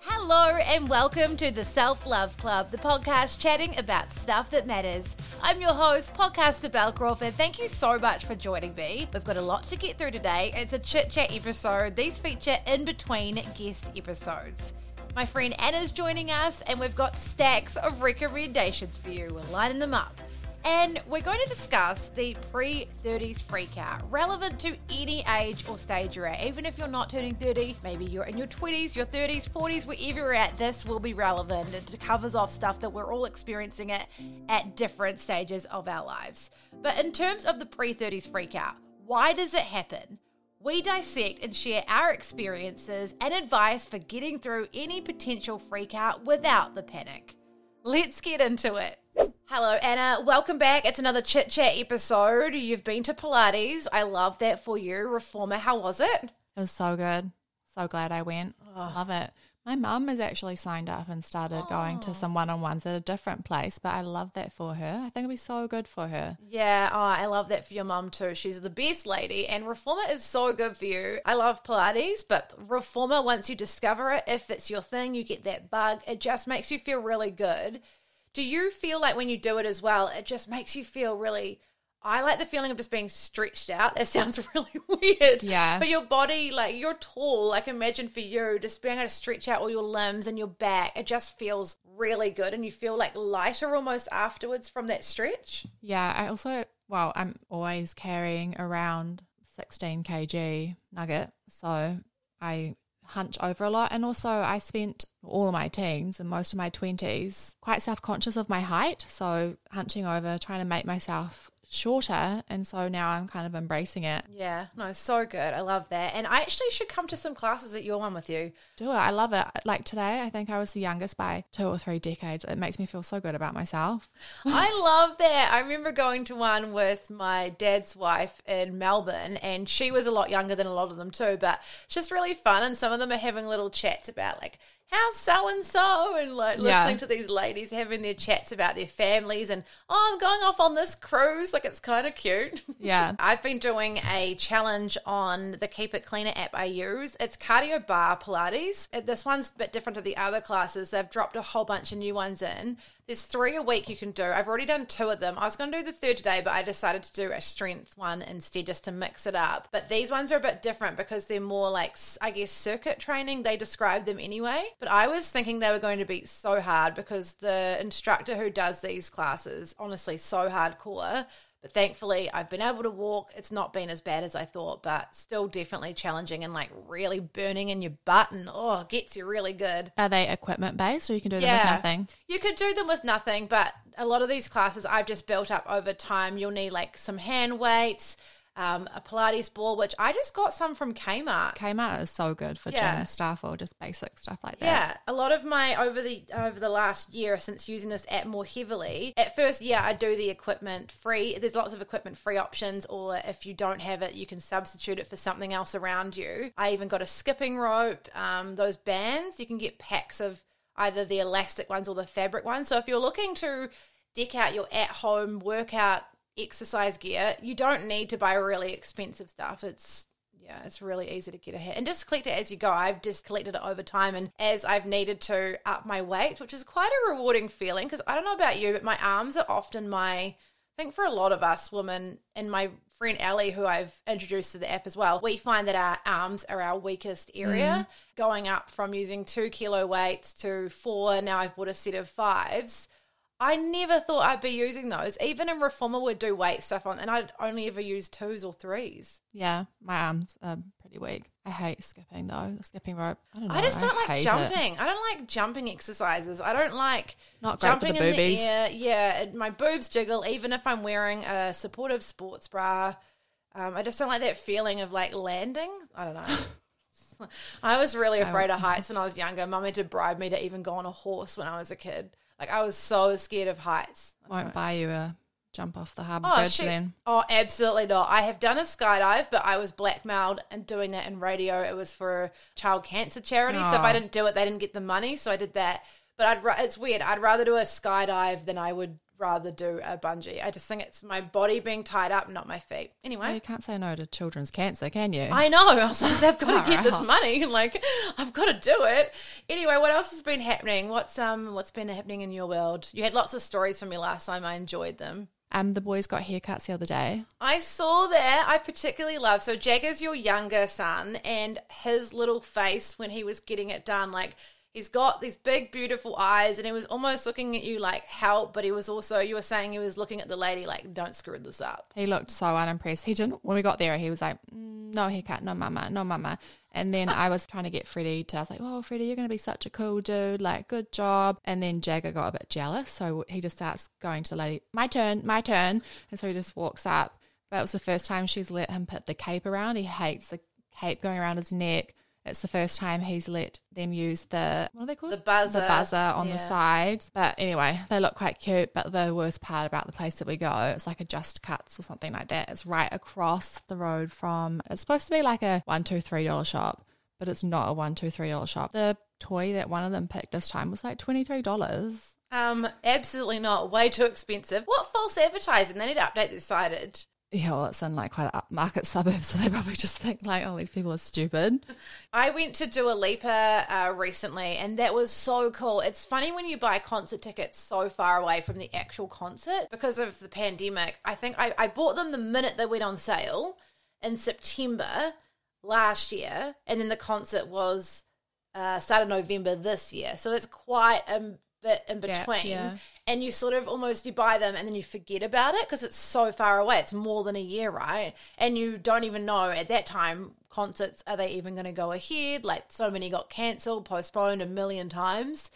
Hello and welcome to the Self Love Club, the podcast chatting about stuff that matters. I'm your host, podcaster Bel Crawford. Thank you so much for joining me. We've got a lot to get through today. It's a chit chat episode. These feature in between guest episodes. My friend Anna's joining us, and we've got stacks of recommendations for you. We're lining them up. And we're going to discuss the pre 30s freakout, relevant to any age or stage you're at. Even if you're not turning 30, maybe you're in your 20s, your 30s, 40s, wherever you're at, this will be relevant. It covers off stuff that we're all experiencing it at different stages of our lives. But in terms of the pre 30s freakout, why does it happen? We dissect and share our experiences and advice for getting through any potential freakout without the panic. Let's get into it. Hello, Anna. Welcome back. It's another chit chat episode. You've been to Pilates. I love that for you. Reformer, how was it? It was so good. So glad I went. Oh. Love it. My mum has actually signed up and started going to some oh. one on ones at a different place, but I love that for her. I think it'll be so good for her. Yeah, oh, I love that for your mum too. She's the best lady, and Reformer is so good for you. I love Pilates, but Reformer, once you discover it, if it's your thing, you get that bug, it just makes you feel really good. Do you feel like when you do it as well, it just makes you feel really. I like the feeling of just being stretched out. That sounds really weird. Yeah. But your body, like you're tall, like imagine for you, just being able to stretch out all your limbs and your back, it just feels really good. And you feel like lighter almost afterwards from that stretch. Yeah, I also, well, I'm always carrying around 16 kg nugget. So I hunch over a lot. And also, I spent all of my teens and most of my 20s quite self conscious of my height. So hunching over, trying to make myself shorter. And so now I'm kind of embracing it. Yeah, no, so good. I love that. And I actually should come to some classes at your one with you. Do it. I love it. Like today, I think I was the youngest by two or three decades. It makes me feel so good about myself. I love that. I remember going to one with my dad's wife in Melbourne, and she was a lot younger than a lot of them too, but it's just really fun. And some of them are having little chats about like, how's so and so, and like Yeah. listening to these ladies having their chats about their families, and oh, I'm going off on this cruise. Like, it's kind of cute. Yeah. I've been doing a challenge on the Keep It Cleaner app I use. It's cardio bar Pilates. Uh, This one's a bit different to the other classes. They've dropped a whole bunch of new ones in. There's three a week you can do. I've already done two of them. I was going to do the third today, but I decided to do a strength one instead just to mix it up. But these ones are a bit different because they're more like, I guess, circuit training. They describe them anyway. But I was thinking they were going to be so hard because the instructor who does these classes, honestly, so hardcore. But thankfully, I've been able to walk. It's not been as bad as I thought, but still definitely challenging and like really burning in your butt and oh, gets you really good. Are they equipment based or you can do them with nothing? You could do them with nothing, but a lot of these classes I've just built up over time. You'll need like some hand weights, um, a Pilates ball, which I just got some from Kmart. Kmart is so good for Yeah. gym stuff or just basic stuff like that. Yeah, a lot of my over the over the last year since using this app more heavily. At first, yeah, I do the equipment free. There's lots of equipment free options, or if you don't have it, you can substitute it for something else around you. I even got a skipping rope. Um, those bands, you can get packs of either the elastic ones or the fabric ones. So if you're looking to deck out your at home workout exercise gear, you don't need to buy really expensive stuff. It's yeah, it's really easy to get ahead and just collect it as you go. I've just collected it over time and as I've needed to up my weight, which is quite a rewarding feeling because I don't know about you, but my arms are often my I think for a lot of us women and my friend Ellie, who I've introduced to the app as well, we find that our arms are our weakest area. Mm. Going up from using two kilo weights to four, now I've bought a set of fives. I never thought I'd be using those. Even in Reformer, we'd do weight stuff on, and I'd only ever use twos or threes. Yeah, my arms are pretty weak. I hate skipping though. The skipping rope. I don't know. I just don't like hate it. jumping. I don't like jumping exercises. I don't like Not jumping the in the boobies. air. Yeah, my boobs jiggle even if I'm wearing a supportive sports bra. Um, I just don't like that feeling of like landing. I don't know. I was really afraid of heights when I was younger. Mum had to bribe me to even go on a horse when I was a kid. Like I was so scared of heights. Won't buy you a jump off the harbour Oh, bridge shit. then. Oh, absolutely not. I have done a skydive, but I was blackmailed and doing that in radio. It was for a child cancer charity. So if I Oh. didn't do it, they didn't get the money. So I did that. But I'd it's weird. I'd rather do a skydive than I would rather do a bungee. I just think it's my body being tied up, not my feet. Anyway. You can't say no to children's cancer, can you? I know. I was like, they've got to get this money. Like, I've got to do it. Anyway, what else has been happening? What's um, what's been happening in your world? You had lots of stories from me last time. I enjoyed them. um, the boys got haircuts the other day. I saw that. I particularly love. So Jagger's your younger son, and his little face when he was getting it done, like he's got these big, beautiful eyes, and he was almost looking at you like help, but he was also you were saying he was looking at the lady like don't screw this up. He looked so unimpressed. He didn't. When we got there, he was like, "Mm, "No haircut, no mama, no mama." And then I was trying to get Freddie to. I was like, "Oh, Freddie, you're going to be such a cool dude. Like, good job." And then Jagger got a bit jealous, so he just starts going to the lady, "My turn, my turn." And so he just walks up. But it was the first time she's let him put the cape around. He hates the cape going around his neck. It's the first time he's let them use the what are they called? The buzzer. The buzzer on Yeah. the sides. But anyway, they look quite cute. But the worst part about the place that we go, it's like a Just Cuts or something like that. It's right across the road from. It's supposed to be like a one, two, three dollar shop, but it's not a one, two, three dollar shop. The toy that one of them picked this time was like twenty three dollars. Um, absolutely not. Way too expensive. What false advertising? They need to update their signage. Yeah, well, it's in like quite an upmarket suburb, so they probably just think like, oh, these people are stupid. I went to Dua Lipa uh, recently, and that was so cool. It's funny when you buy concert tickets so far away from the actual concert because of the pandemic. I think I, I bought them the minute they went on sale in September last year, and then the concert was uh, started November this year. So it's quite a bit in between. yeah. And you sort of almost you buy them and then you forget about it because it's so far away. It's more than a year, right? And you don't even know at that time concerts are they even going to go ahead? Like so many got cancelled, postponed a million times.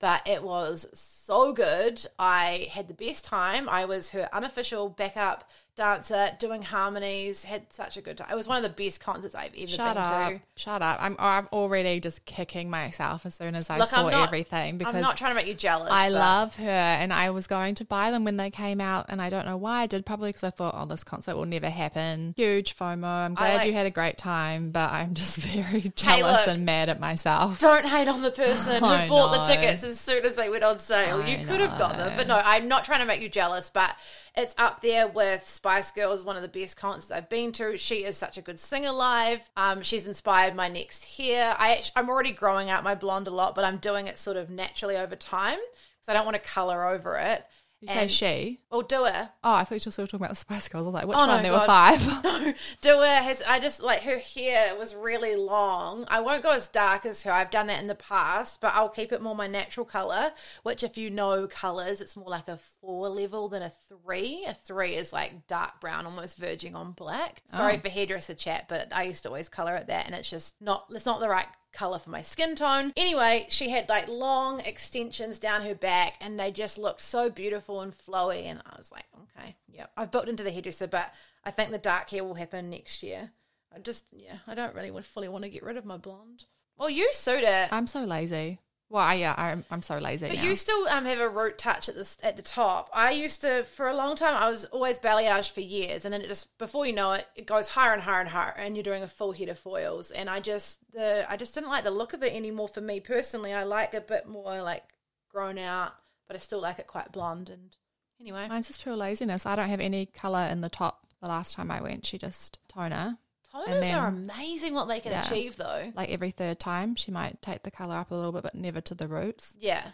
But it was so good. I had the best time. I was her unofficial backup dancer, doing harmonies. Had such a good time. It was one of the best concerts I've ever Shut been up! to. Shut up! I'm I'm already just kicking myself as soon as I Look, saw not- everything because I'm not trying to make you jealous. I but- love her, and I was going to buy them when they came out, and I don't know why I did. Probably because I thought, oh, this concert will never happen. Huge FOMO. I'm glad like- you had a great time, but I'm just very jealous look. and mad at myself. Don't hate on the person who I bought the tickets as soon as they went on sale. I you could have got them, but no, I'm not trying to make you jealous. But it's up there with Spice Girls, is one of the best concerts I've been to. She is such a good singer live. Um, she's inspired my next hair. I act- I'm already growing out my blonde a lot, but I'm doing it sort of naturally over time because I don't want to color over it. You say she? Well, Dua. Oh, I thought you were still talking about the Spice Girls. I was like, which Oh, no, one? there were God. five. No, Dua has. I just like her hair was really long. I won't go as dark as her. I've done that in the past, but I'll keep it more my natural color. Which, if you know colors, it's more like a four level than a three. A three is like dark brown, almost verging on black. Sorry oh. for hairdresser chat, but I used to always color it that, and it's just not. It's not the right color for my skin tone. Anyway, she had like long extensions down her back and they just looked so beautiful and flowy and I was like, okay, yeah. I've built into the hairdresser, but I think the dark hair will happen next year. I just yeah, I don't really fully want to get rid of my blonde. Well, you suit it. I'm so lazy. Well, I, yeah, I'm, I'm so lazy. But now. you still um, have a root touch at the at the top. I used to for a long time. I was always balayage for years, and then it just before you know it, it goes higher and higher and higher, and you're doing a full head of foils. And I just the I just didn't like the look of it anymore. For me personally, I like a bit more like grown out, but I still like it quite blonde. And anyway, Mine's just pure laziness. I don't have any color in the top. The last time I went, she just toner. Toners then- are amazing. What they can Yeah. achieve, though. Like every third time, she might take the color up a little bit, but never to the roots. Yeah.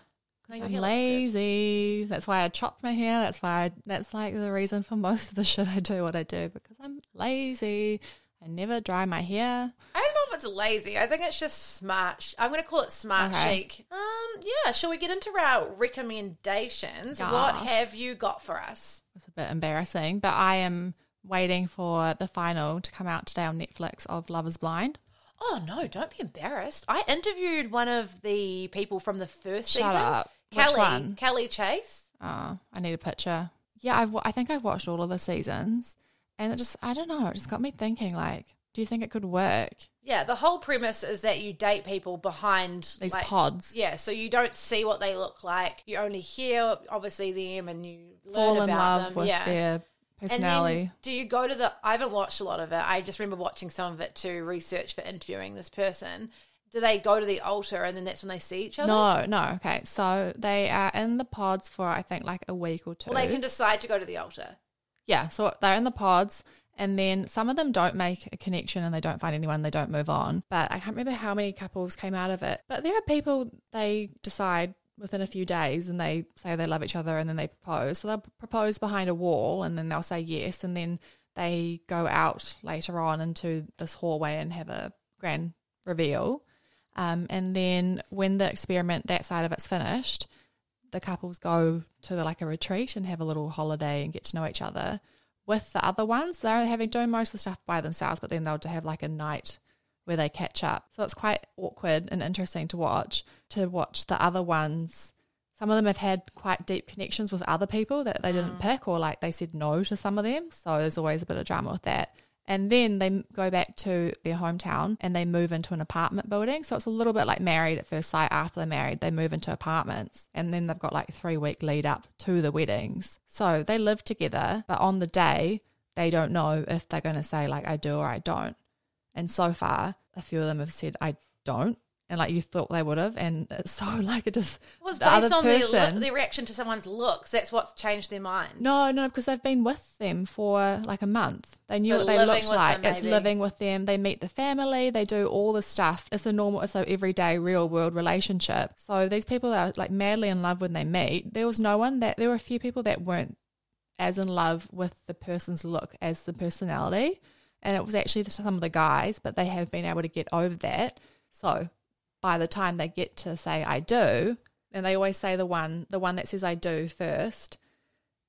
I'm hair looks good. lazy. That's why I chopped my hair. That's why I, that's like the reason for most of the shit I do what I do because I'm lazy. I never dry my hair. I don't know if it's lazy. I think it's just smart. I'm going to call it smart Okay. chic. Um, yeah. Shall we get into our recommendations? What have you got for us? It's a bit embarrassing, but I am waiting for the final to come out today on Netflix of Love Is Blind. Oh no! Don't be embarrassed. I interviewed one of the people from the first Shut season. up. Kelly. Kelly Chase. Oh, I need a picture. Yeah, I've, I think I've watched all of the seasons, And it just, I don't know, it just got me thinking like, do you think it could work? Yeah, the whole premise is that you date people behind These like, pods. Yeah, so you don't see what they look like. You only hear obviously them, and you learn Fall in about love them. with yeah. their personality. then, do you go to the? I haven't watched a lot of it. I just remember watching some of it to research for interviewing this person. Do they go to the altar and then that's when they see each other? no, no. Okay. So they are in the pods for, I think, like a week or two. Well, they can decide to go to the altar. Yeah, so they're in the pods, and then some of them don't make a connection and they don't find anyone, they don't move on. But I can't remember how many couples came out of it. But there are people they decide within a few days and they say they love each other and then they propose. So they'll propose behind a wall and then they'll say yes, and then they go out later on into this hallway and have a grand reveal. Um, and then when the experiment, that side of it's finished, the couples go to the, like a retreat and have a little holiday and get to know each other. With the other ones, they're having doing most of the stuff by themselves, but then they'll have like a night where they catch up. So it's quite awkward and interesting to watch. To watch the other ones, some of them have had quite deep connections with other people that they didn't mm. pick, or like they said no to some of them. So there's always a bit of drama with that. And then they go back to their hometown and they move into an apartment building. So it's a little bit like married at first sight. After they're married, they move into apartments and then they've got like three week lead up to the weddings. So they live together, but on the day, they don't know if they're going to say like I do or I don't. And so far, a few of them have said I don't. And like you thought they would have. And it's so like it just, was based on their, person- look, their reaction to someone's looks. That's what's changed their mind. No, no, because they've been with them for like a month. They knew So what they looked like. them, it's living with them. They meet the family. They do all the stuff. It's a normal, it's a everyday, real world relationship. So these people are like madly in love when they meet. There was no one that there were a few people that weren't as in love with the person's look as the personality, and it was actually some of the guys, but they have been able to get over that. So by the time they get to say I do, and they always say the one the one that says I do first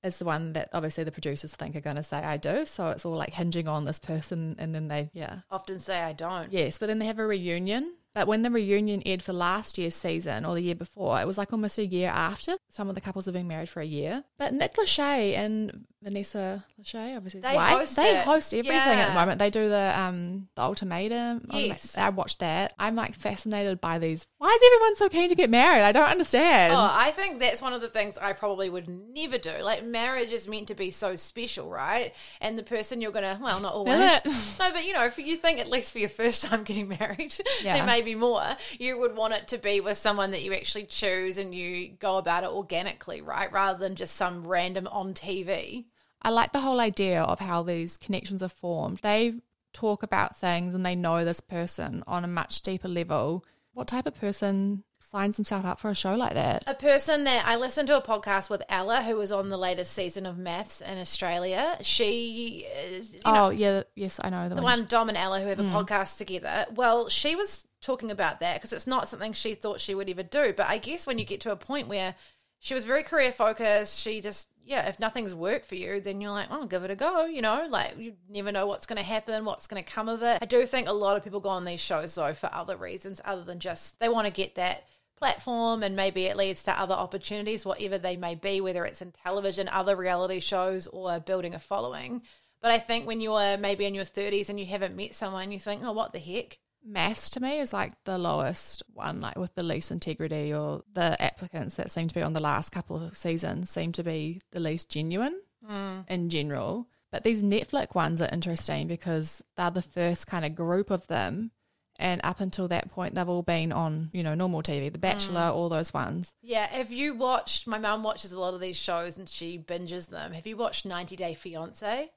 is the one that obviously the producers think are going to say I do. So it's all like hinging on this person, and then they yeah Often say I don't. yes, but then they have a reunion. But when the reunion aired for last year's season or the year before, it was like almost a year after. Some of the couples have been married for a year. But Nick Lachey and Vanessa Lachey, obviously They wife, host they it. host everything at the moment. They do the um the ultimatum. Ultima- Yes. I watched that. I'm like fascinated by these. Why is everyone so keen to get married? I don't understand. Oh, I think that's one of the things I probably would never do. Like marriage is meant to be so special, right? And the person you're gonna well, not always. No, but you know, for you think at least for your first time getting married, Yeah. there may be more. You would want it to be with someone that you actually choose and you go about it organically, right? Rather than just some random on TV. I like the whole idea of how these connections are formed. They talk about things and they know this person on a much deeper level. What type of person signs himself up for a show like that? A person that I listened to a podcast with Ella, who was on the latest season of MAFS in Australia. She, is, you know, oh, yeah, yes, I know the, the one. one Dom and Ella who have a mm. podcast together. Well, she was talking about that because it's not something she thought she would ever do. But I guess when you get to a point where she was very career focused, she just yeah, if nothing's worked for you, then you're like, oh, give it a go. You know, like you never know what's going to happen, what's going to come of it. I do think a lot of people go on these shows though for other reasons other than just they want to get that platform and maybe it leads to other opportunities, whatever they may be, whether it's in television, other reality shows, or building a following. But I think when you're maybe in your 30s and you haven't met someone, you think, oh, what the heck? MAFS to me is like the lowest one, like with the least integrity, or the applicants that seem to be on the last couple of seasons seem to be the least genuine mm. in general. But these Netflix ones are interesting because they're the first kind of group of them. And up until that point, they've all been on, you know, normal TV, The Bachelor, mm. all those ones. Yeah, have you watched? My mum watches a lot of these shows and she binges them. Have you watched 90 Day Fiance?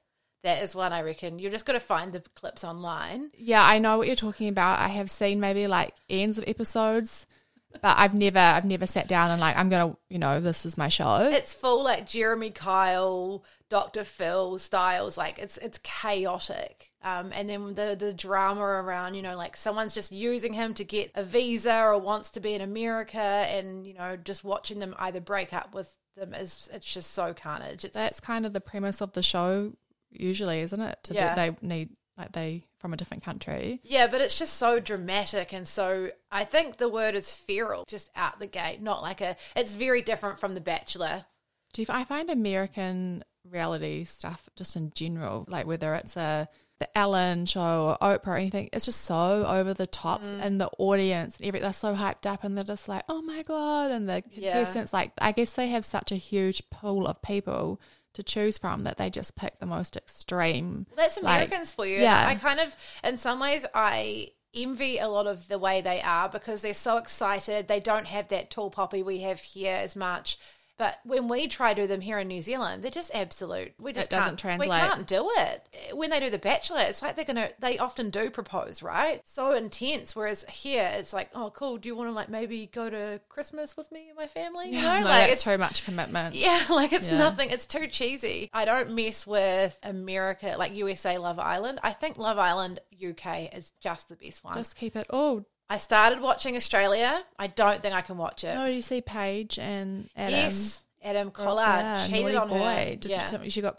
That is one I reckon. You're just going to find the clips online. Yeah, I know what you're talking about. I have seen maybe like ends of episodes, but I've never, I've never sat down and like, I'm gonna, you know, this is my show. It's full like Jeremy Kyle, Dr. Phil styles. Like it's it's chaotic. Um, and then the the drama around, you know, like someone's just using him to get a visa or wants to be in America, and you know, just watching them either break up with them is it's just so carnage. It's That's kind of the premise of the show, usually, isn't it? To Yeah. that they need like they from a different country. Yeah, but it's just so dramatic and so I think the word is feral, just out the gate, not like a it's very different from The Bachelor. Do you, I find American reality stuff just in general, like whether it's a the Ellen show or Oprah or anything, it's just so over the top mm. and the audience and everything they're so hyped up and they're just like, Oh my god and the Yeah. contestants like I guess they have such a huge pool of people to choose from that they just pick the most extreme That's like- Americans for you. yeah. I kind of, in some ways, I envy a lot of the way they are because they're so excited. They don't have that tall poppy we have here as much. But when we try to do them here in New Zealand, they're just absolute. We just doesn't can't, We can't do it. When they do the Bachelor, it's like they're gonna. They often do propose, right? So intense. Whereas here, it's like, oh, cool. Do you want to like maybe go to Christmas with me and my family? You know, no, like it's too much commitment. yeah, like it's Yeah. nothing. It's too cheesy. I don't mess with America, like USA Love Island. I think Love Island UK is just the best one. Just keep it oh I started watching Australia. I don't think I can watch it. Oh, you see Paige and Adam yes, Adam Collard Yeah, cheated on boy. her. Did- yeah. She got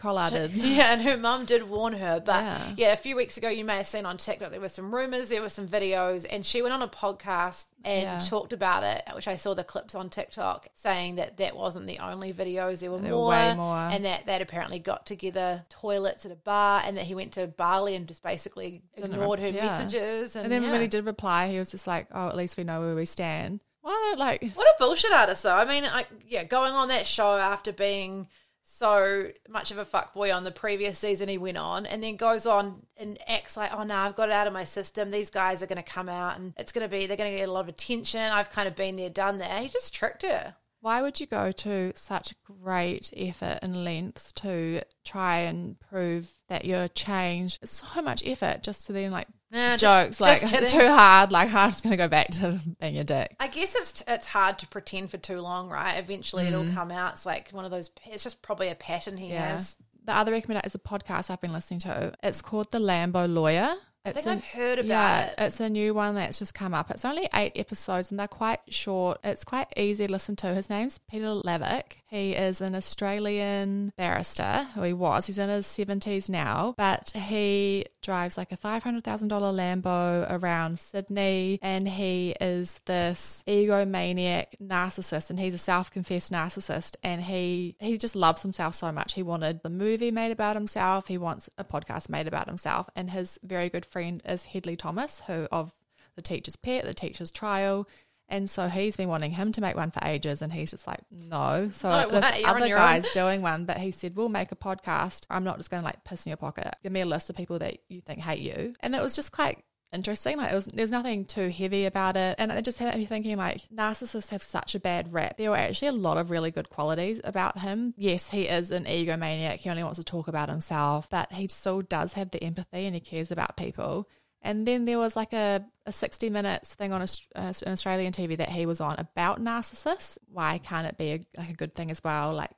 collarded. Yeah, and her mum did warn her. But Yeah. yeah. a few weeks ago, you may have seen on TikTok there were some rumors, there were some videos, and she went on a podcast and Yeah. talked about it, which I saw the clips on TikTok saying that that wasn't the only videos, there were, There were more, way more. and that they'd apparently got together toilets at a bar, and that he went to Bali and just basically ignored her yeah. messages. And, And then when he did reply, he was just like, "Oh, at least we know where we stand." What like What a bullshit artist, though. I mean, I, yeah, going on that show after being so much of a fuckboy on the previous season he went on, and then goes on and acts like, oh no, I've got it out of my system. These guys are going to come out, and it's going to be they're going to get a lot of attention. I've kind of been there, done that. He just tricked her. Why would you go to such great effort and lengths to try and prove that you're changed? It's so much effort just to then like Nah, jokes just like kidding. too hard. Like I'm just gonna go back to being a dick. I guess it's it's hard to pretend for too long, right? Eventually, Mm. it'll come out. It's like one of those. It's just probably a pattern he has. The other recommendation is a podcast I've been listening to. It's called The Lambo Lawyer. I It's think an- I've heard about yeah, it. it's a new one that's just come up. It's only eight episodes and they're quite short. It's quite easy to listen to. His name's Peter Levick. He is an Australian barrister, who he was. He's in his 70s now, but he drives like a $500,000 Lambo around Sydney and he is this egomaniac narcissist and he's a self-confessed narcissist and he he just loves himself so much. He wanted the movie made about himself. He wants a podcast made about himself and his very good friend is Hedley Thomas, who of the teacher's pet, the teacher's trial. And so he's been wanting him to make one for ages, and he's just like, no. So No this way, you're on other your own. guy's doing one, but he said, we'll make a podcast. I'm not just going to like piss in your pocket. Give me a list of people that you think hate you. And it was just quite interesting. Like, it was, there's nothing too heavy about it. And it just had me thinking, like, narcissists have such a bad rap. There were actually a lot of really good qualities about him. Yes, he is an egomaniac. He only wants to talk about himself, but he still does have the empathy and he cares about people. And then there was like a, a 60 minutes thing on Aus- uh, an Australian TV that he was on about narcissists. Why can't it be a, like a good thing as well? Like,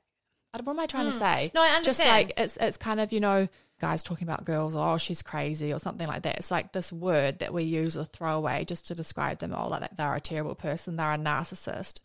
what am I trying to say? Hmm. No, I understand. Just like it's it's kind of you know guys talking about girls. Oh, she's crazy or something like that. It's like this word that we use a throwaway just to describe them. Oh, like they're a terrible person. They're a narcissist.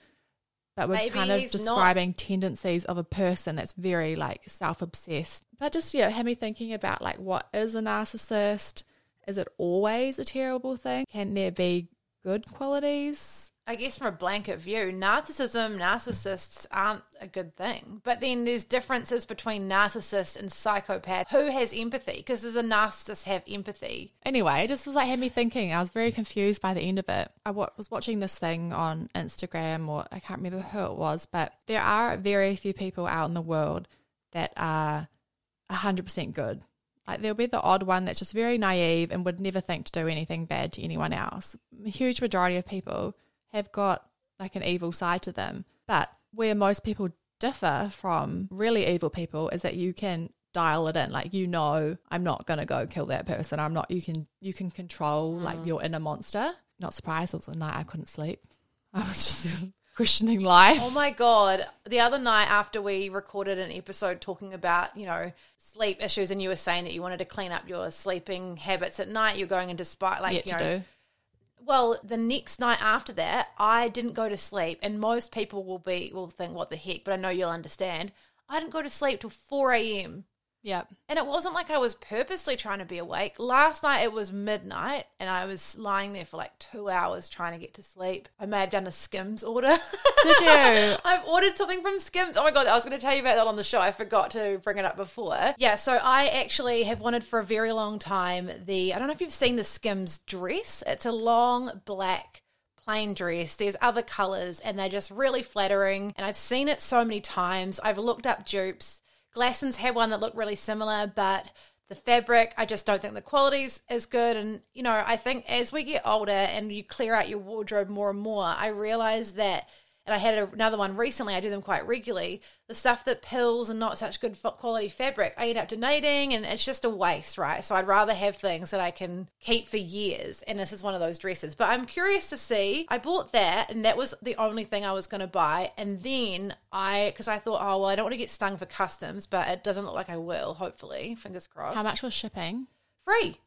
But we're Maybe kind of he's not. describing tendencies of a person that's very like self obsessed. But just yeah, had me thinking about like what is a narcissist? Is it always a terrible thing? Can there be good qualities? I guess from a blanket view, narcissism, narcissists aren't a good thing. But then there's differences between narcissist and psychopath. Who has empathy? Because does a narcissist have empathy? Anyway, it just was like had me thinking. I was very confused by the end of it. I was watching this thing on Instagram, or I can't remember who it was, but there are very few people out in the world that are hundred percent good. Like there'll be the odd one that's just very naive and would never think to do anything bad to anyone else. A huge majority of people have got like an evil side to them. But where most people differ from really evil people is that you can dial it in. Like you know I'm not gonna go kill that person. I'm not you can you can control like mm. your inner monster. Not surprised it was a night I couldn't sleep. I was just questioning life. Oh my god! The other night after we recorded an episode talking about you know sleep issues, and you were saying that you wanted to clean up your sleeping habits at night, you're going into spite like Yet you to know. do. Well, the next night after that, I didn't go to sleep, and most people will be will think, "What the heck?" But I know you'll understand. I didn't go to sleep till four a.m. Yep. And it wasn't like I was purposely trying to be awake. Last night it was midnight and I was lying there for like two hours trying to get to sleep. I may have done a Skims order. Did you? I've ordered something from Skims. Oh my God, I was going to tell you about that on the show. I forgot to bring it up before. Yeah, so I actually have wanted for a very long time the, I don't know if you've seen the Skims dress. It's a long black plain dress. There's other colors and they're just really flattering. And I've seen it so many times. I've looked up dupes. Glassons had one that looked really similar, but the fabric, I just don't think the quality's as good. And, you know, I think as we get older and you clear out your wardrobe more and more, I realize that and I had another one recently. I do them quite regularly. The stuff that pills and not such good quality fabric, I end up donating, and it's just a waste, right? So I'd rather have things that I can keep for years. And this is one of those dresses. But I'm curious to see. I bought that, and that was the only thing I was going to buy. And then I, because I thought, oh well, I don't want to get stung for customs, but it doesn't look like I will. Hopefully, fingers crossed. How much was shipping? Free.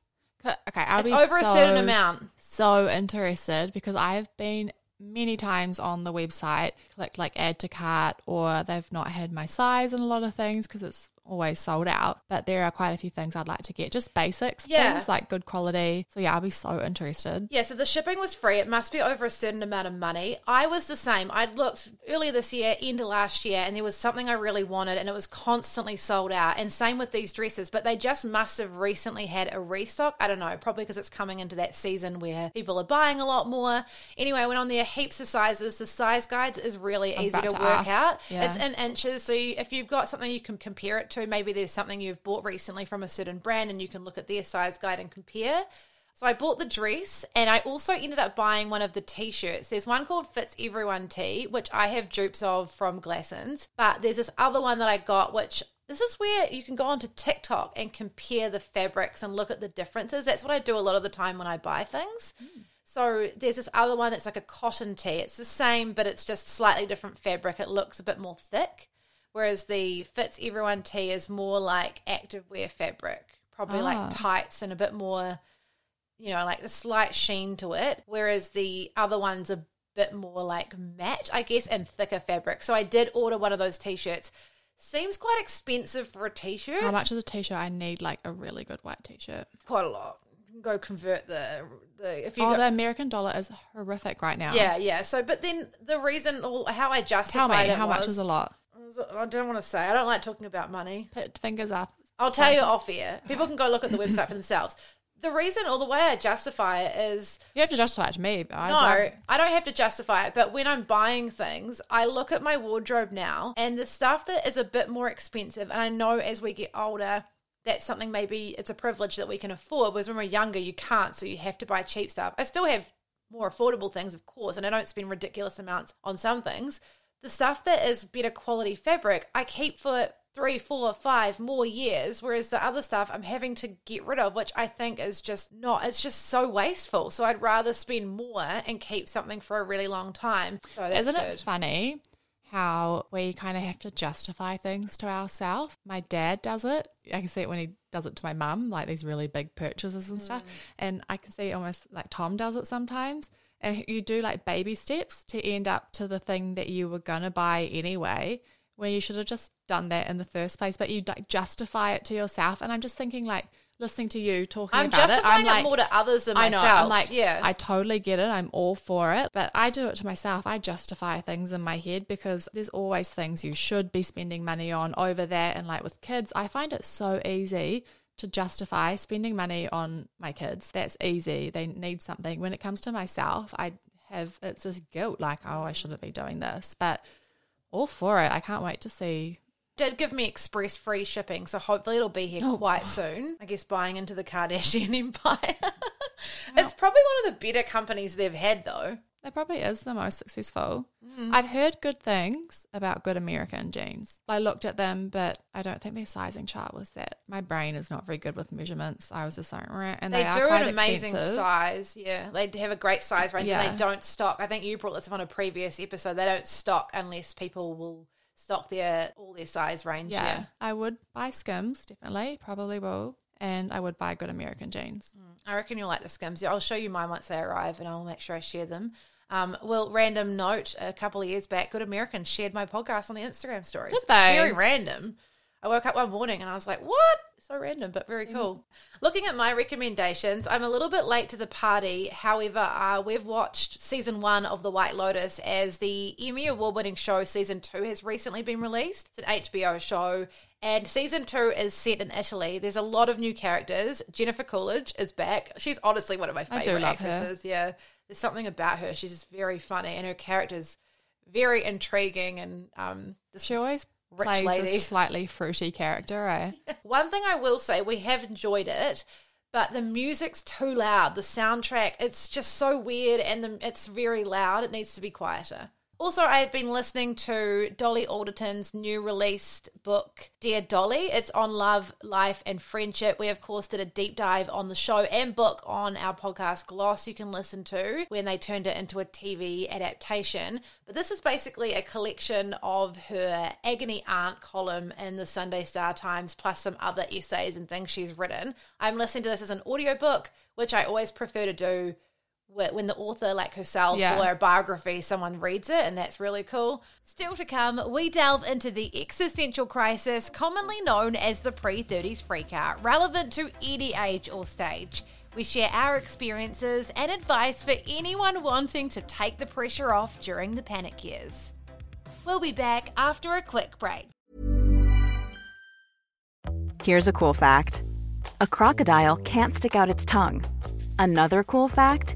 Okay, I'll it's be over so, a certain amount. So interested because I've been many times on the website, clicked like add to cart, or they've not had my size in a lot of things because it's always sold out. But there are quite a few things I'd like to get, just basics Yeah. things like good quality. So yeah, I'll be so interested. Yeah, so the shipping was free. It must be over a certain amount of money. I was the same. I'd looked earlier this year, end of last year, and there was something I really wanted, and it was constantly sold out. And same with these dresses, but they just must have recently had a restock. I don't know, probably because it's coming into that season where people are buying a lot more. Anyway, I went on there, heaps of sizes. The size guides is really was easy to, to work ask. out. Yeah. It's in inches, so you, if you've got something you can compare it to, maybe there's something you've bought recently from a certain brand, and you can look at their size guide and compare. So I bought the dress and I also ended up buying one of the t-shirts. There's one called Fits Everyone Tee, which I have dupes of from Glassons, but there's this other one that I got which this is where you can go onto TikTok and compare the fabrics and look at the differences. That's what I do a lot of the time when I buy things. Hmm. So there's this other one that's like a cotton tee. It's the same, but it's just slightly different fabric. It looks a bit more thick. Whereas the Fits Everyone tee is more like activewear fabric, probably Ah. like tights and a bit more, you know, like a slight sheen to it. Whereas the other one's a bit more like matte, I guess, and thicker fabric. So I did order one of those t-shirts. Seems quite expensive for a t-shirt. How much is a t-shirt? I need like a really good white t-shirt. Quite a lot. Go convert the the if you Oh, go, the American dollar is horrific right now. yeah yeah. So but then the reason how I justified Tell me, it how much is a lot? I don't want to say. I don't like talking about money. Put fingers up. I'll tell you off air. People can go look at the website for themselves. The reason or the way I justify it is You have to justify it to me, but I no, I don't have to justify it. But when I'm buying things, I look at my wardrobe now and the stuff that is a bit more expensive. And I know as we get older, that's something maybe it's a privilege that we can afford. Whereas when we're younger, you can't. So you have to buy cheap stuff. I still have more affordable things, of course, and I don't spend ridiculous amounts on some things. The stuff that is better quality fabric, I keep for three, four, five more years, whereas the other stuff I'm having to get rid of, which I think is just not, it's just so wasteful. So I'd rather spend more and keep something for a really long time. So Isn't good. it funny how we kind of have to justify things to ourselves? My dad does it. I can see it when he does it to my mum, like these really big purchases and Mm. stuff. And I can see almost like Tom does it sometimes. And you do like baby steps to end up to the thing that you were going to buy anyway, where you should have just done that in the first place, but you like justify it to yourself. And I'm just thinking, like, listening to you talking I'm about it, justifying I'm it more to others than I know. myself. I'm like, yeah. I totally get it. I'm all for it. But I do it to myself. I justify things in my head because there's always things you should be spending money on over there. And like with kids, I find it so easy to justify spending money on my kids. That's easy. They need something. When it comes to myself, I have it's just guilt like, oh, I shouldn't be doing this. But all for it. I can't wait to see. did give me express free shipping, so hopefully it'll be here Oh. quite soon. I guess buying into the Kardashian empire. it's probably one of the better companies they've had, though. It probably is the most successful. Mm. I've heard good things about good American jeans. I looked at them, but I don't think their sizing chart was that. My brain is not very good with measurements. I was just like, and They, they, do an amazing expensive. size. Yeah, they have a great size range, and they don't stock. I think you brought this up on a previous episode. They don't stock unless people will stock their all their size range. Yeah. Yeah, I would buy Skims, definitely, probably will, and I would buy good American jeans. I reckon you'll like the skims. I'll show you mine once they arrive, and I'll make sure I share them. Um, well, random note: a couple of years back, Good American shared my podcast on the Instagram stories. Did they? Very random. I woke up one morning and I was like, what? So random, but very cool. Looking at my recommendations, I'm a little bit late to the party. However, uh, we've watched season one of The White Lotus as the Emmy Award winning show season two has recently been released. It's an HBO show. And season two is set in Italy. There's a lot of new characters. Jennifer Coolidge is back. She's honestly one of my favorite love her. actresses. Yeah. There's something about her. She's just very funny and her character's very intriguing and um She always Rich plays lady. a slightly fruity character, eh? One thing I will say, we have enjoyed it, but the music's too loud. The soundtrack, it's just so weird and the, it's very loud. It needs to be quieter. Also, I have been listening to Dolly Alderton's new released book, Dear Dolly. It's on love, life, and friendship. We, of course, did a deep dive on the show and book on our podcast Gloss you can listen to when they turned it into a TV adaptation. But this is basically a collection of her agony aunt column in the Sunday Star Times, plus some other essays and things she's written. I'm listening to this as an audiobook, which I always prefer to do when the author, like herself, Yeah. or a biography, someone reads it, and that's really cool. Still to come, we delve into the existential crisis, commonly known as the pre 30s freakout, relevant to any age or stage. We share our experiences and advice for anyone wanting to take the pressure off during the panic years. We'll be back after a quick break. Here's a cool fact a crocodile can't stick out its tongue. Another cool fact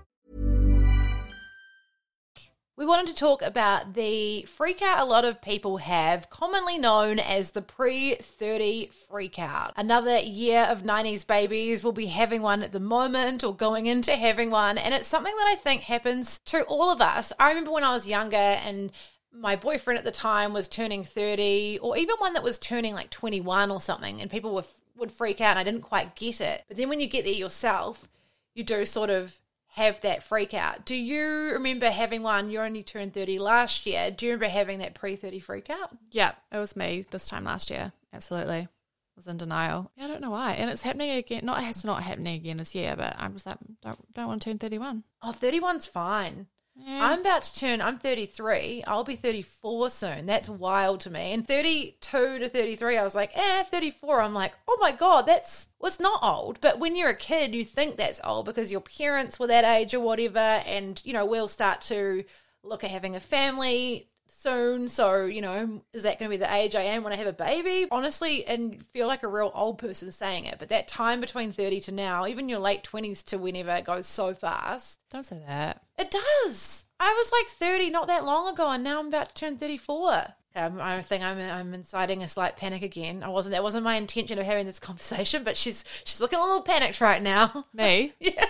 We wanted to talk about the freak out a lot of people have, commonly known as the pre 30 freak out. Another year of 90s babies will be having one at the moment or going into having one. And it's something that I think happens to all of us. I remember when I was younger and my boyfriend at the time was turning 30 or even one that was turning like 21 or something and people were, would freak out and I didn't quite get it. But then when you get there yourself, you do sort of have that freak out. Do you remember having one? You only turned 30 last year. Do you remember having that pre 30 freak out? Yeah, it was me this time last year. Absolutely. was in denial. Yeah, I don't know why. And it's happening again. Not it's not happening again this year, but I'm just like don't don't want to turn 31. Oh, 31's fine. Yeah. I'm about to turn, I'm 33. I'll be 34 soon. That's wild to me. And 32 to 33, I was like, eh, 34. I'm like, oh my God, that's, well, it's not old. But when you're a kid, you think that's old because your parents were that age or whatever. And, you know, we'll start to look at having a family soon. So, you know, is that going to be the age I am when I have a baby? Honestly, and feel like a real old person saying it. But that time between 30 to now, even your late 20s to whenever, it goes so fast. Don't say that. It does. I was like 30 not that long ago, and now I'm about to turn 34. Um, I think I'm I'm inciting a slight panic again. I wasn't. That wasn't my intention of having this conversation, but she's she's looking a little panicked right now. Me? yeah.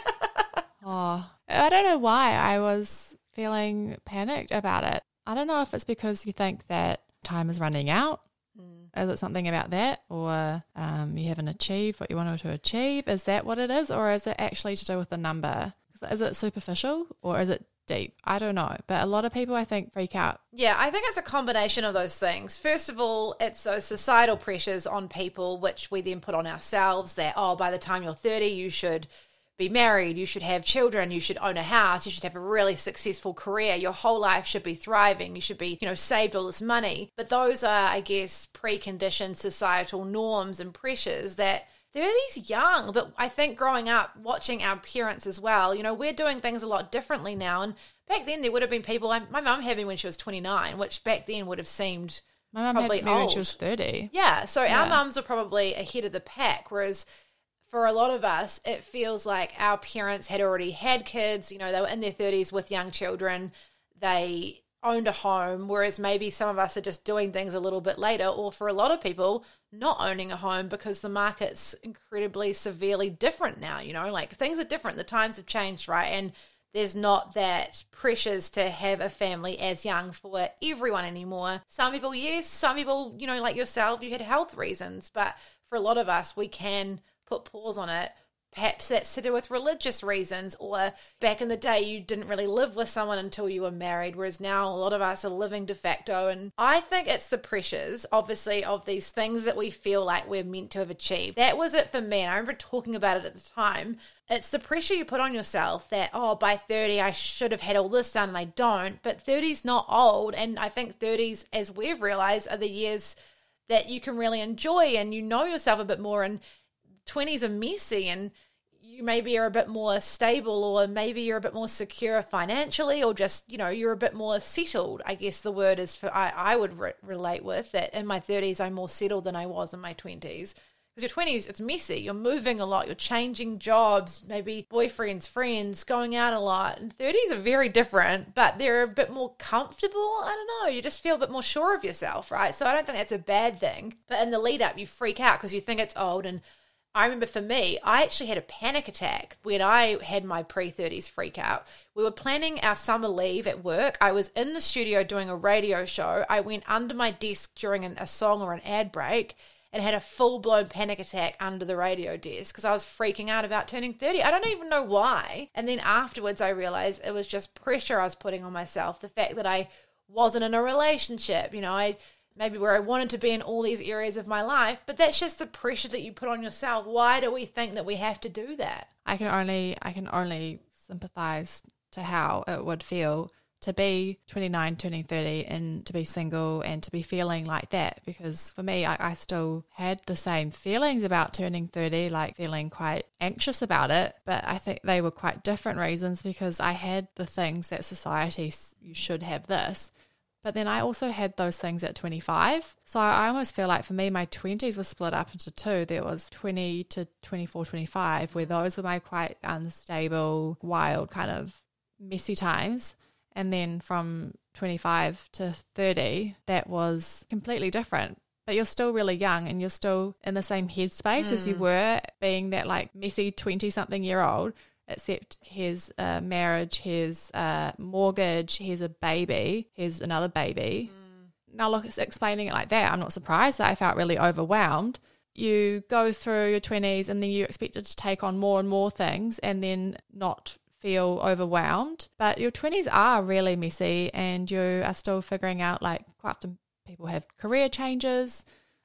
Oh, I don't know why I was feeling panicked about it. I don't know if it's because you think that time is running out. Is it something about that, or um, you haven't achieved what you wanted to achieve? Is that what it is, or is it actually to do with the number? Is it superficial or is it deep? I don't know. But a lot of people, I think, freak out. Yeah, I think it's a combination of those things. First of all, it's those societal pressures on people, which we then put on ourselves that, oh, by the time you're 30, you should be married, you should have children, you should own a house, you should have a really successful career, your whole life should be thriving, you should be, you know, saved all this money. But those are, I guess, preconditioned societal norms and pressures that 30's young, but I think growing up, watching our parents as well, you know, we're doing things a lot differently now. And back then, there would have been people, my mum had me when she was 29, which back then would have seemed My mum probably had me when old. she was 30. Yeah, so Yeah. our mums were probably ahead of the pack, whereas for a lot of us, it feels like our parents had already had kids. You know, they were in their thirties with young children. They owned a home, whereas maybe some of us are just doing things a little bit later, or for a lot of people, not owning a home because the market's incredibly severely different now. You know, like things are different. The times have changed, right? And there's not that pressures to have a family as young for everyone anymore. Some people, yes. Some people, you know, like yourself, you had health reasons. But for a lot of us, we can put pause on it perhaps that's to do with religious reasons, or back in the day, you didn't really live with someone until you were married, whereas now a lot of us are living de facto. And I think it's the pressures, obviously, of these things that we feel like we're meant to have achieved. That was it for me. And I remember talking about it at the time. It's the pressure you put on yourself that, oh, by 30, I should have had all this done and I don't. But 30's not old. And I think 30s, as we've realized, are the years that you can really enjoy and you know yourself a bit more. And 20s are messy and you maybe are a bit more stable or maybe you're a bit more secure financially or just you know you're a bit more settled i guess the word is for i, I would re- relate with that in my 30s i'm more settled than i was in my 20s because your 20s it's messy. You're moving a lot. You're changing jobs maybe boyfriends friends going out a lot. And 30s are very different but they're a bit more comfortable. I don't know. You just feel a bit more sure of yourself right? So i don't think that's a bad thing. But in the lead up you freak out because you think it's old and I remember for me, I actually had a panic attack when I had my pre 30s freak out. We were planning our summer leave at work. I was in the studio doing a radio show. I went under my desk during an, a song or an ad break and had a full blown panic attack under the radio desk because I was freaking out about turning 30. I don't even know why. And then afterwards, I realized it was just pressure I was putting on myself. The fact that I wasn't in a relationship, you know, I maybe where I wanted to be in all these areas of my life, but that's just the pressure that you put on yourself. Why do we think that we have to do that? I can only I can only sympathize to how it would feel to be 29 turning 30 and to be single and to be feeling like that because for me I, I, still had the same feelings about turning 30 like feeling quite anxious about it but i think they were quite different reasons because i had the things that society you should have this but then I also had those things at 25. So I almost feel like for me, my 20s were split up into two. There was 20 to 24, 25, where those were my quite unstable, wild, kind of messy times. And then from 25 to 30, that was completely different. But you're still really young and you're still in the same headspace mm. as you hmm. were being that like messy 20 something year old except here's a marriage, his a mortgage, here's a baby, here's another baby. Mm. Now, look, it's explaining it like that, I'm not surprised that I felt really overwhelmed. You go through your 20s and then you're expected to take on more and more things and then not feel overwhelmed. But your 20s are really messy and you are still figuring out, like, quite often people have career changes,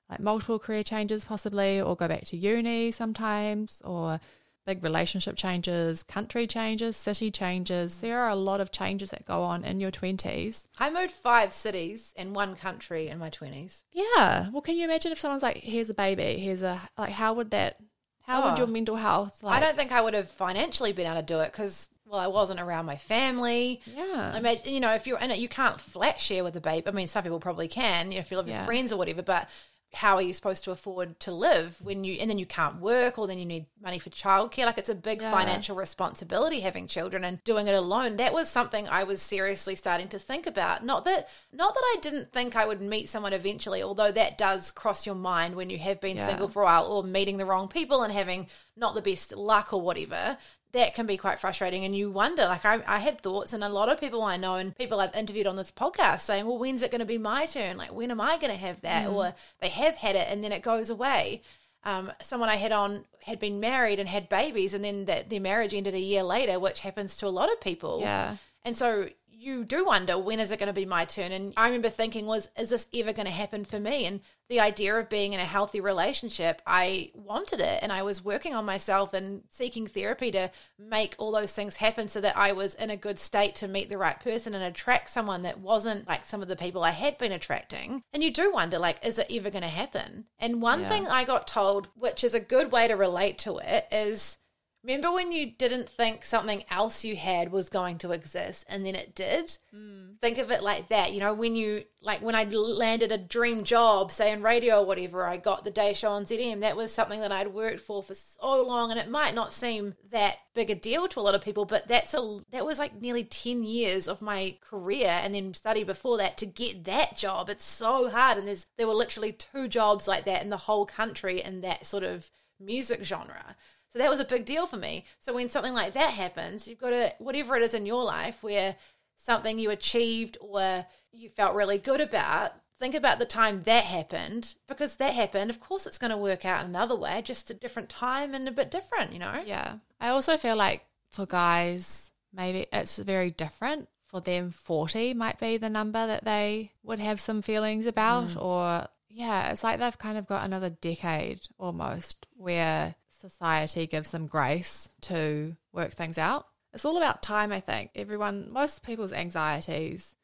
like multiple career changes possibly, or go back to uni sometimes, or big relationship changes, country changes, city changes. Mm. There are a lot of changes that go on in your 20s. I moved five cities and one country in my 20s. Yeah. Well, can you imagine if someone's like, here's a baby, here's a, like, how would that, how oh. would your oh. mental health, like, I don't think I would have financially been able to do it because well, I wasn't around my family. Yeah. I mean, you know, if you're in it, you can't flat share with a babe. I mean, some people probably can, you know, if you live yeah. with friends or whatever, but how are you supposed to afford to live when you and then you can't work or then you need money for childcare like it's a big yeah. financial responsibility having children and doing it alone that was something i was seriously starting to think about not that not that i didn't think i would meet someone eventually although that does cross your mind when you have been yeah. single for a while or meeting the wrong people and having not the best luck or whatever that can be quite frustrating. And you wonder, like, I, I had thoughts, and a lot of people I know and people I've interviewed on this podcast saying, well, when's it going to be my turn? Like, when am I going to have that? Mm. Or they have had it and then it goes away. Um, someone I had on had been married and had babies, and then that their marriage ended a year later, which happens to a lot of people. Yeah. And so you do wonder when is it going to be my turn? And i remember thinking was is this ever going to happen for me? And the idea of being in a healthy relationship i wanted it and i was working on myself and seeking therapy to make all those things happen so that i was in a good state to meet the right person and attract someone that wasn't like some of the people i had been attracting. And you do wonder like is it ever going to happen? And one yeah. thing i got told which is a good way to relate to it is Remember when you didn't think something else you had was going to exist and then it did? Mm. Think of it like that. You know, when you, like when I landed a dream job, say in radio or whatever, I got the day show on ZM, that was something that I'd worked for for so long and it might not seem that big a deal to a lot of people, but that's a, that was like nearly 10 years of my career and then study before that to get that job. It's so hard. And there's, there were literally two jobs like that in the whole country in that sort of music genre. So that was a big deal for me. So when something like that happens, you've got to, whatever it is in your life where something you achieved or you felt really good about, think about the time that happened because that happened. Of course, it's going to work out another way, just a different time and a bit different, you know? Yeah. I also feel like for guys, maybe it's very different. For them, 40 might be the number that they would have some feelings about. Mm. Or, yeah, it's like they've kind of got another decade almost where society gives them grace to work things out. It's all about time, I think. Everyone, most people's anxieties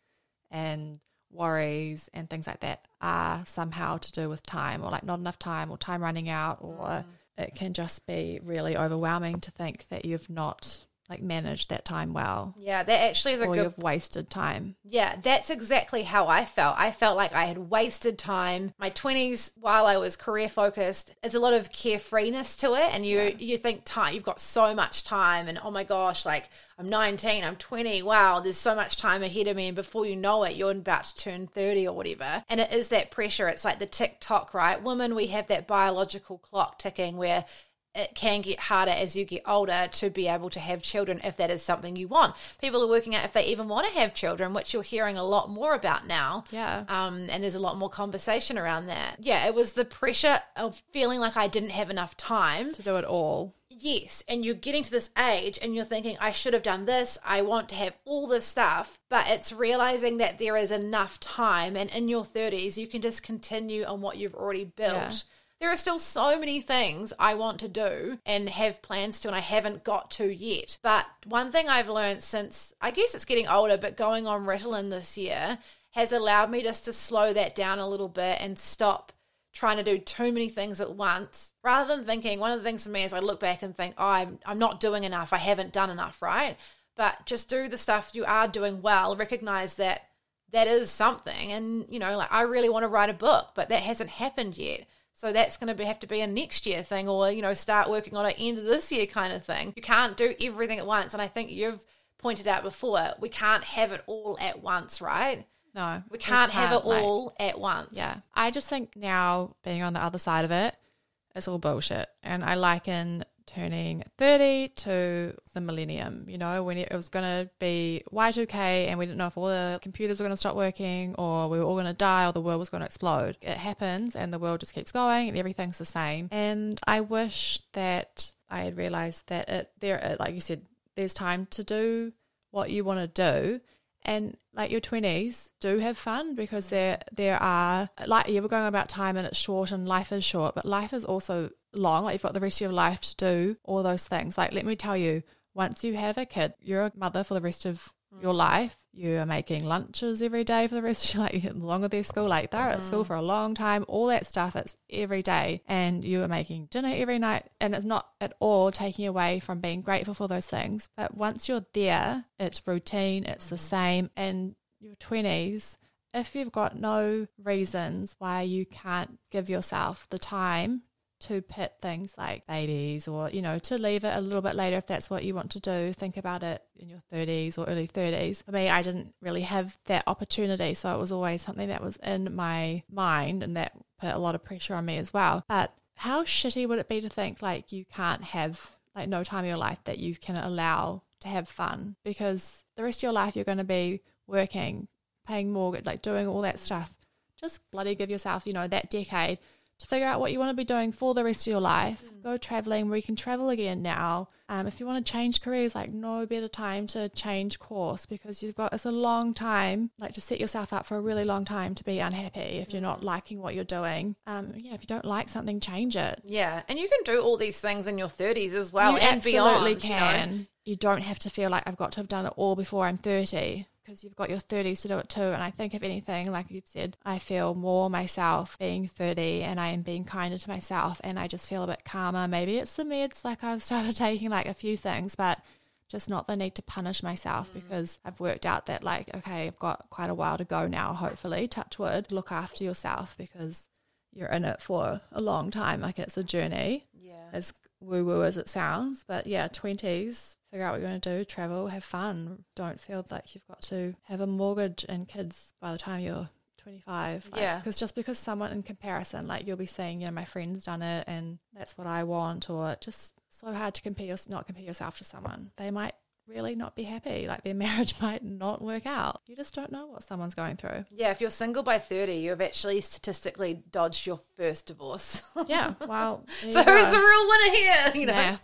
and worries and things like that are somehow to do with time or like not enough time or time running out or mm. it can just be really overwhelming to think that you've not like manage that time well Yeah, that actually is a or good you've wasted time. Yeah, that's exactly how I felt. I felt like I had wasted time. My 20s while I was career focused, there's a lot of carefreeness to it and you you think time you've got so much time and oh my gosh, like I'm 19, I'm 20. Wow, there's so much time ahead of me and before you know it, you're about to turn 30 or whatever. And it is that pressure. It's like the tick tock, right? Women, we have that biological clock ticking where it can get harder as you get older to be able to have children if that is something you want. People are working out if they even want to have children, which you're hearing a lot more about now. Yeah. Um, and there's a lot more conversation around that. Yeah, it was the pressure of feeling like I didn't have enough time. To do it all. Yes, and you're getting to this age and you're thinking, I should have done this, I want to have all this stuff, but it's realizing that there is enough time, and in your 30s, you can just continue on what you've already built. Yeah. There are still so many things I want to do and have plans to, and I haven't got to yet. But one thing I've learned since, I guess it's getting older, but going on Ritalin this year has allowed me just to slow that down a little bit and stop trying to do too many things at once rather than thinking one of the things for me is I look back and think, oh, I'm, I'm not doing enough. I haven't done enough, right? But just do the stuff you are doing well. Recognize that that is something. And, you know, like I really want to write a book, but that hasn't happened yet. So that's going to be, have to be a next year thing or, you know, start working on it end of this year kind of thing. You can't do everything at once. And I think you've pointed out before, we can't have it all at once, right? No. We can't, have it like- all at once. Yeah. I just think now being on the other side of it, it's all bullshit. And I liken turning 30 to the millennium, you know, when it was going to be Y2K and we didn't know if all the computers were going to stop working or we were all going to die or the world was going to explode. It happens and the world just keeps going and everything's the same. And I wish that I had realized that it there uh, like you said there's time to do what you want to do and like your 20s do have fun because there there are like you were going about time and it's short and life is short but life is also long like you've got the rest of your life to do all those things. Like let me tell you once you have a kid you're a mother for the rest of your mm. life. You are making lunches every day for the rest of your life the longer their school. Like they're at school mm. for a long time. All that stuff it's every day. And you are making dinner every night. And it's not at all taking away from being grateful for those things. But once you're there it's routine it's the mm. same. And your 20s if you've got no reasons why you can't give yourself the time to pit things like babies or you know to leave it a little bit later if that's what you want to do. Think about it in your 30s or early 30s for me i didn't really have that opportunity so it was always something that was in my mind and that put a lot of pressure on me as well. But how shitty would it be to think like you can't have like no time in your life that you can allow to have fun? Because the rest of your life you're going to be working paying mortgage like doing all that stuff. Just bloody give yourself you know that decade to figure out what you want to be doing for the rest of your life. Go traveling where you can travel again now. Um, if you want to change careers, like no better time to change course because you've got it's a long time, like to set yourself up for a really long time to be unhappy if you're not liking what you're doing. Um, yeah, if you don't like something, change it. Yeah, and you can do all these things in your 30s as well you and absolutely beyond. you know? can. You, don't have to feel like I've got to have done it all before I'm 30 because you've got your 30s to do it too. And I think, if anything, like you've said, I feel more myself being 30 and I am being kinder to myself and I just feel a bit calmer. Maybe it's the meds, like I've started taking like a few things, but just not the need to punish myself mm. because I've worked out that, like, okay, I've got quite a while to go now, hopefully, touch wood, look after yourself because you're in it for a long time. Like, it's a journey Yeah. as woo woo as it sounds. But yeah, 20s, figure out what you're going to do, travel, have fun. Don't feel like you've got to have a mortgage and kids by the time you're 25. Yeah. Because just because someone in comparison, like you'll be saying, you know, my friend's done it and that's what I want, or just so hard to compare, your- not compare yourself to someone. They might really not be happy. Like their marriage might not work out. You just don't know what someone's going through. Yeah, if you're single by 30, you've actually statistically dodged your first divorce. Yeah. Well, so who's the real winner here? You know?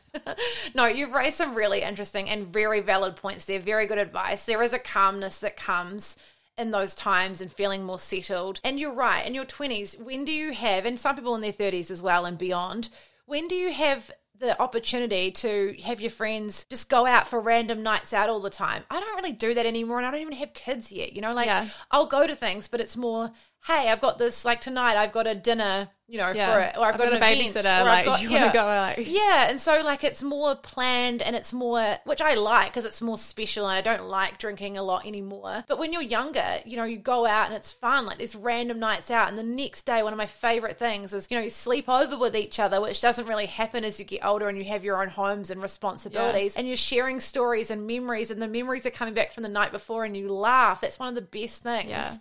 No, you've raised some really interesting and very valid points there. Very good advice. There is a calmness that comes in those times and feeling more settled. And you're right, in your 20s, when do you have, and some people in their 30s as well and beyond, when do you have the opportunity to have your friends just go out for random nights out all the time? I don't really do that anymore and I don't even have kids yet. You know, like Yeah. I'll go to things, but it's more, hey, I've got this, like tonight, I've got a dinner, you know, Yeah. for it, or I've, got, a an event, babysitter. or Like, got, you yeah. want to go? Like, Yeah, and so like it's more planned and it's more, which I like because it's more special and I don't like drinking a lot anymore. But when you're younger, you know, you go out and it's fun, like there's random nights out, and the next day, one of my favorite things is, you know, you sleep over with each other, which doesn't really happen as you get older and you have your own homes and responsibilities, and you're sharing stories and memories, and the memories are coming back from the night before, and you laugh. That's one of the best things. Yeah.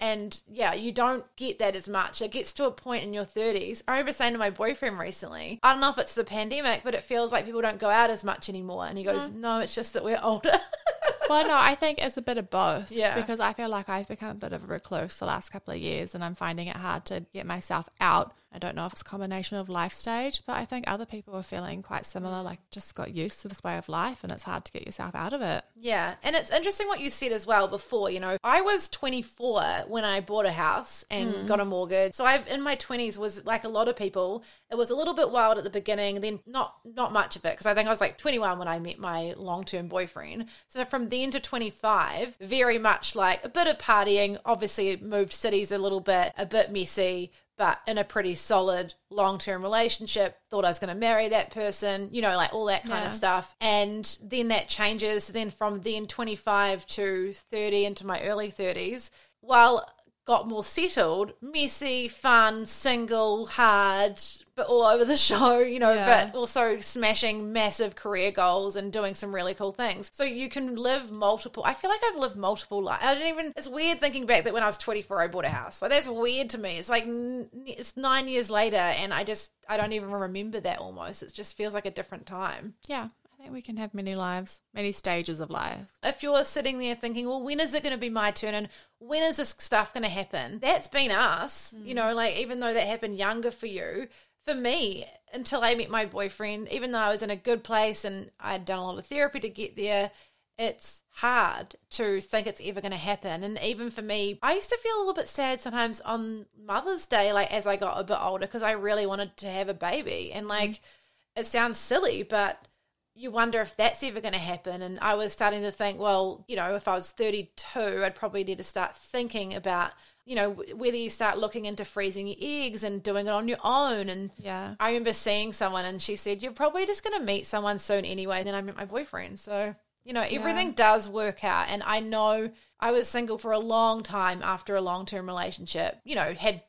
And yeah, you don't get that as much. It gets to a point in your 30s. I remember saying to my boyfriend recently, I don't know if it's the pandemic, but it feels like people don't go out as much anymore. And he goes, uh-huh. No, it's just that we're older. well, no, I think it's a bit of both. Yeah. Because I feel like I've become a bit of a recluse the last couple of years and I'm finding it hard to get myself out. I don't know if it's a combination of life stage, but I think other people are feeling quite similar, like just got used to this way of life and it's hard to get yourself out of it. Yeah, and it's interesting what you said as well before. You know, I was 24 when I bought a house and hmm. got a mortgage. So I've in my 20s was like a lot of people. It was a little bit wild at the beginning, then not not much of it because I think I was like 21 when I met my long term boyfriend. So from then to 25, very much like a bit of partying. Obviously, moved cities a little bit, a bit messy. But in a pretty solid long term relationship, thought I was going to marry that person, you know, like all that kind Yeah. of stuff. And then that changes. Then from then 25 to 30 into my early 30s, while got more settled, messy, fun, single, hard, but all over the show, you know, Yeah. but also smashing massive career goals and doing some really cool things. So you can live multiple. I feel like I've lived multiple lives. I didn't even. It's weird thinking back that when I was 24, I bought a house. Like that's weird to me. It's like n- it's nine years later, and I just I don't even remember that almost. It just feels like a different time. Yeah. I we can have many lives, many stages of life. if you're sitting there thinking, well, when is it going to be my turn and when is this stuff going to happen? That's been us, you know, mm. like even though that happened younger for you, for me, until I met my boyfriend, even though I was in a good place and I'd done a lot of therapy to get there, it's hard to think it's ever going to happen. And even for me, I used to feel a little bit sad sometimes on Mother's Day, like as I got a bit older, because I really wanted to have a baby. And mm. like, it sounds silly, but you wonder if that's ever going to happen. And I was starting to think, well, you know, if I was 32, I'd probably need to start thinking about, you know, whether you start looking into freezing your eggs and doing it on your own. And Yeah. I remember seeing someone and she said, you're probably just going to meet someone soon anyway. Then I met my boyfriend. So, you know, everything does work out. And I know I was single for a long time after a long term relationship, you know, had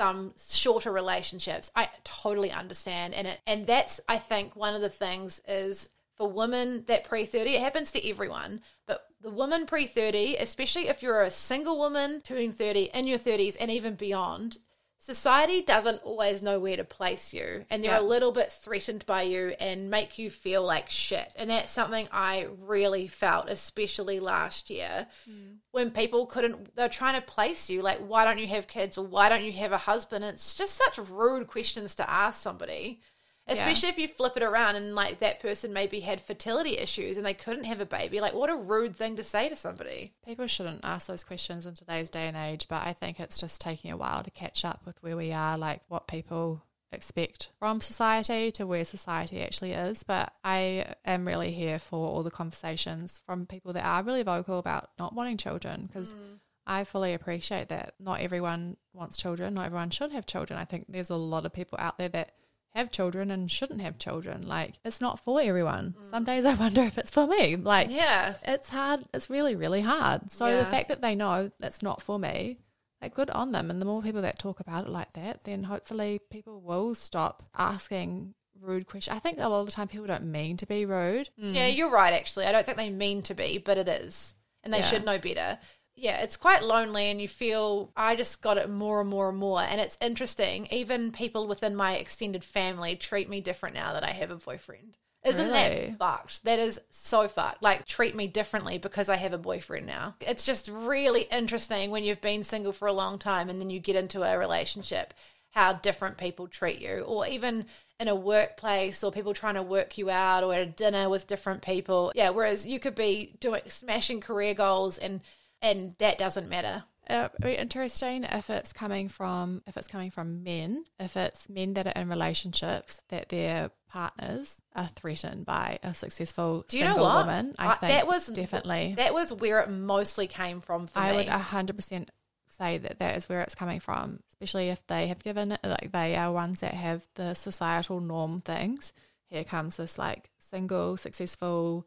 some shorter relationships. I totally understand and it and that's I think one of the things is for women that pre 30 it happens to everyone but the woman pre 30 especially if you're a single woman turning 30 in your 30s and even beyond society doesn't always know where to place you and they're Yeah. a little bit threatened by you and make you feel like shit. And that's something i really felt especially last year mm. when people couldn't they're trying to place you like why don't you have kids? Or why don't you have a husband? It's just such rude questions to ask somebody especially if you flip it around and like that person maybe had fertility issues and they couldn't have a baby like what a rude thing to say to somebody People shouldn't ask those questions in today's day and age, but I think it's just taking a while to catch up with where we are, like what people expect from society to where society actually is. But I am really here for all the conversations from people that are really vocal about not wanting children because mm. I fully appreciate that not everyone wants children, not everyone should have children. I think there's a lot of people out there that have children and shouldn't have children. Like it's not for everyone. Mm. Some days I wonder if it's for me. Like yeah it's hard. It's really, really hard. So the fact that they know that's not for me, like good on them. And the more people that talk about it like that, then hopefully people will stop asking rude questions. I think a lot of the time people don't mean to be rude. Yeah, mm. you're right, actually. I don't think they mean to be, but it is. And they Yeah. should know better. Yeah, it's quite lonely, and you feel I just got it more and more and more. And it's interesting. Even people within my extended family treat me different now that I have a boyfriend. Isn't Really? that fucked? That is so fucked. Like, treat me differently because I have a boyfriend now. It's just really interesting when you've been single for a long time and then you get into a relationship, how different people treat you, or even in a workplace, or people trying to work you out, or at a dinner with different people. Yeah, whereas you could be doing smashing career goals and and that doesn't matter. Uh, very interesting if it's coming from if it's coming from men, if it's men that are in relationships that their partners are threatened by a successful Do you single know what? woman. I, think that was definitely. that was where it mostly came from for I me. would hundred percent say that that is where it's coming from, especially if they have given it like they are ones that have the societal norm things. Here comes this like single successful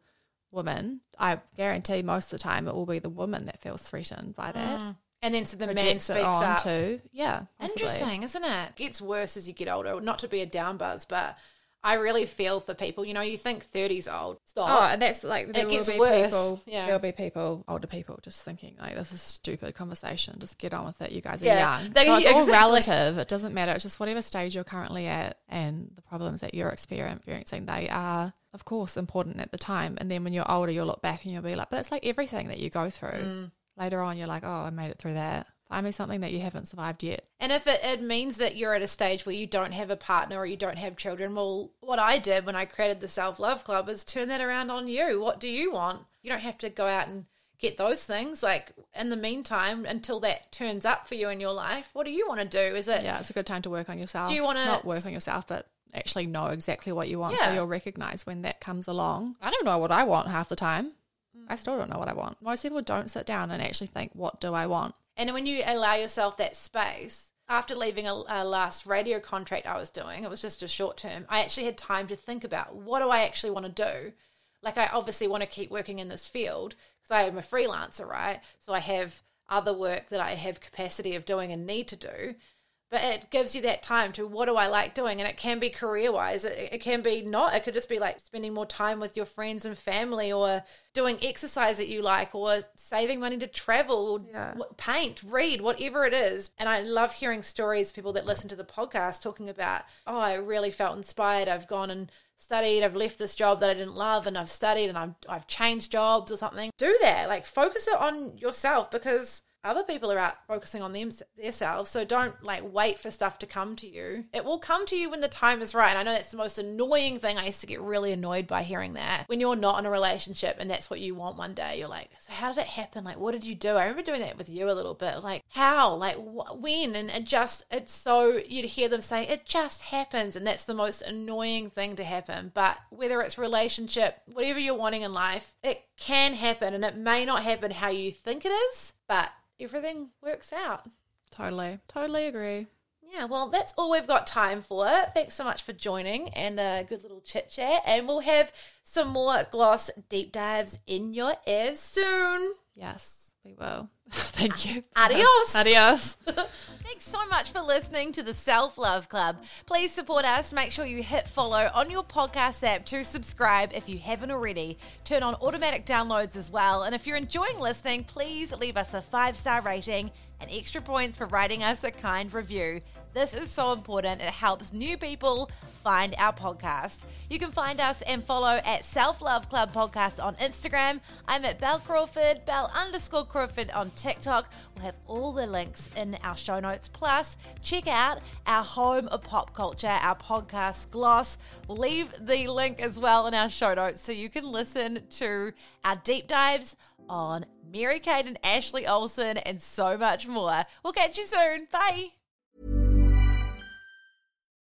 woman. I guarantee most of the time it will be the woman that feels threatened by that. Mm. and then so the man speaks on up. too. Yeah, possibly. Interesting, isn't it? Gets worse as you get older. Not to be a down buzz, but I really feel for people. You know, you think 30's old. Stop. Oh, and that's like there It will gets be worse, people. yeah. There'll be people, older people, just thinking like this is stupid conversation. Just get on with it. You guys are Yeah. young. They- so it's all relative. It doesn't matter. It's just whatever stage you're currently at, and the problems that you're experiencing. They are, of course, important at the time. And then when you're older, you'll look back and you'll be like, but it's like everything that you go through. Mm. Later on, you're like, oh, I made it through that. Find me something that you haven't survived yet. And if it, it means that you're at a stage where you don't have a partner or you don't have children, well, what I did when I created the Self Love Club is turn that around on you. What do you want? You don't have to go out and get those things. Like, in the meantime, until that turns up for you in your life, what do you want to do? Is it, Yeah, it's a good time to work on yourself. Do you wanna- not work on yourself, but actually know exactly what you want, so you'll recognize when that comes along. I don't know what I want half the time. I still don't know what I want. Most people don't sit down and actually think, "What do I want?" And when you allow yourself that space, after leaving a, a last radio contract I was doing, it was just a short term, I actually had time to think about what do I actually want to do? Like, I obviously want to keep working in this field because I am a freelancer, right? So I have other work that I have capacity of doing and need to do. But it gives you that time to what do I like doing? And it can be career wise. It, it can be not. It could just be like spending more time with your friends and family or doing exercise that you like or saving money to travel or Yeah. paint, read, whatever it is. And I love hearing stories, people that listen to the podcast talking about, oh, I really felt inspired. I've gone and studied, I've left this job that I didn't love and I've studied and I've, I've changed jobs or something. Do that. Like focus it on yourself because other people are out focusing on them themselves. So don't like wait for stuff to come to you. It will come to you when the time is right. And I know that's the most annoying thing. I used to get really annoyed by hearing that. When you're not in a relationship and that's what you want one day, you're like, so how did it happen? Like, what did you do? I remember doing that with you a little bit. Like, how? Like, wh- when? And it just, it's so, you'd hear them say, it just happens. And that's the most annoying thing to happen. But whether it's relationship, whatever you're wanting in life, it can happen. And it may not happen how you think it is, but everything works out. Totally, totally agree. Yeah, well, that's all we've got time for. Thanks so much for joining and a good little chit chat. And we'll have some more gloss deep dives in your ears soon. Yes, we will. Thank you. Adios. Adios. Thanks so much for listening to the Self Love Club. Please support us. Make sure you hit follow on your podcast app to subscribe if you haven't already. Turn on automatic downloads as well. And if you're enjoying listening, please leave us a five star rating and extra points for writing us a kind review. This is so important. It helps new people find our podcast. You can find us and follow at Self Love Club Podcast on Instagram. I'm at Bel Crawford, Bel underscore Crawford on TikTok. We'll have all the links in our show notes. Plus, check out our home of pop culture, our podcast Gloss. We'll leave the link as well in our show notes so you can listen to our deep dives on Mary Kate and Ashley Olsen and so much more. We'll catch you soon. Bye.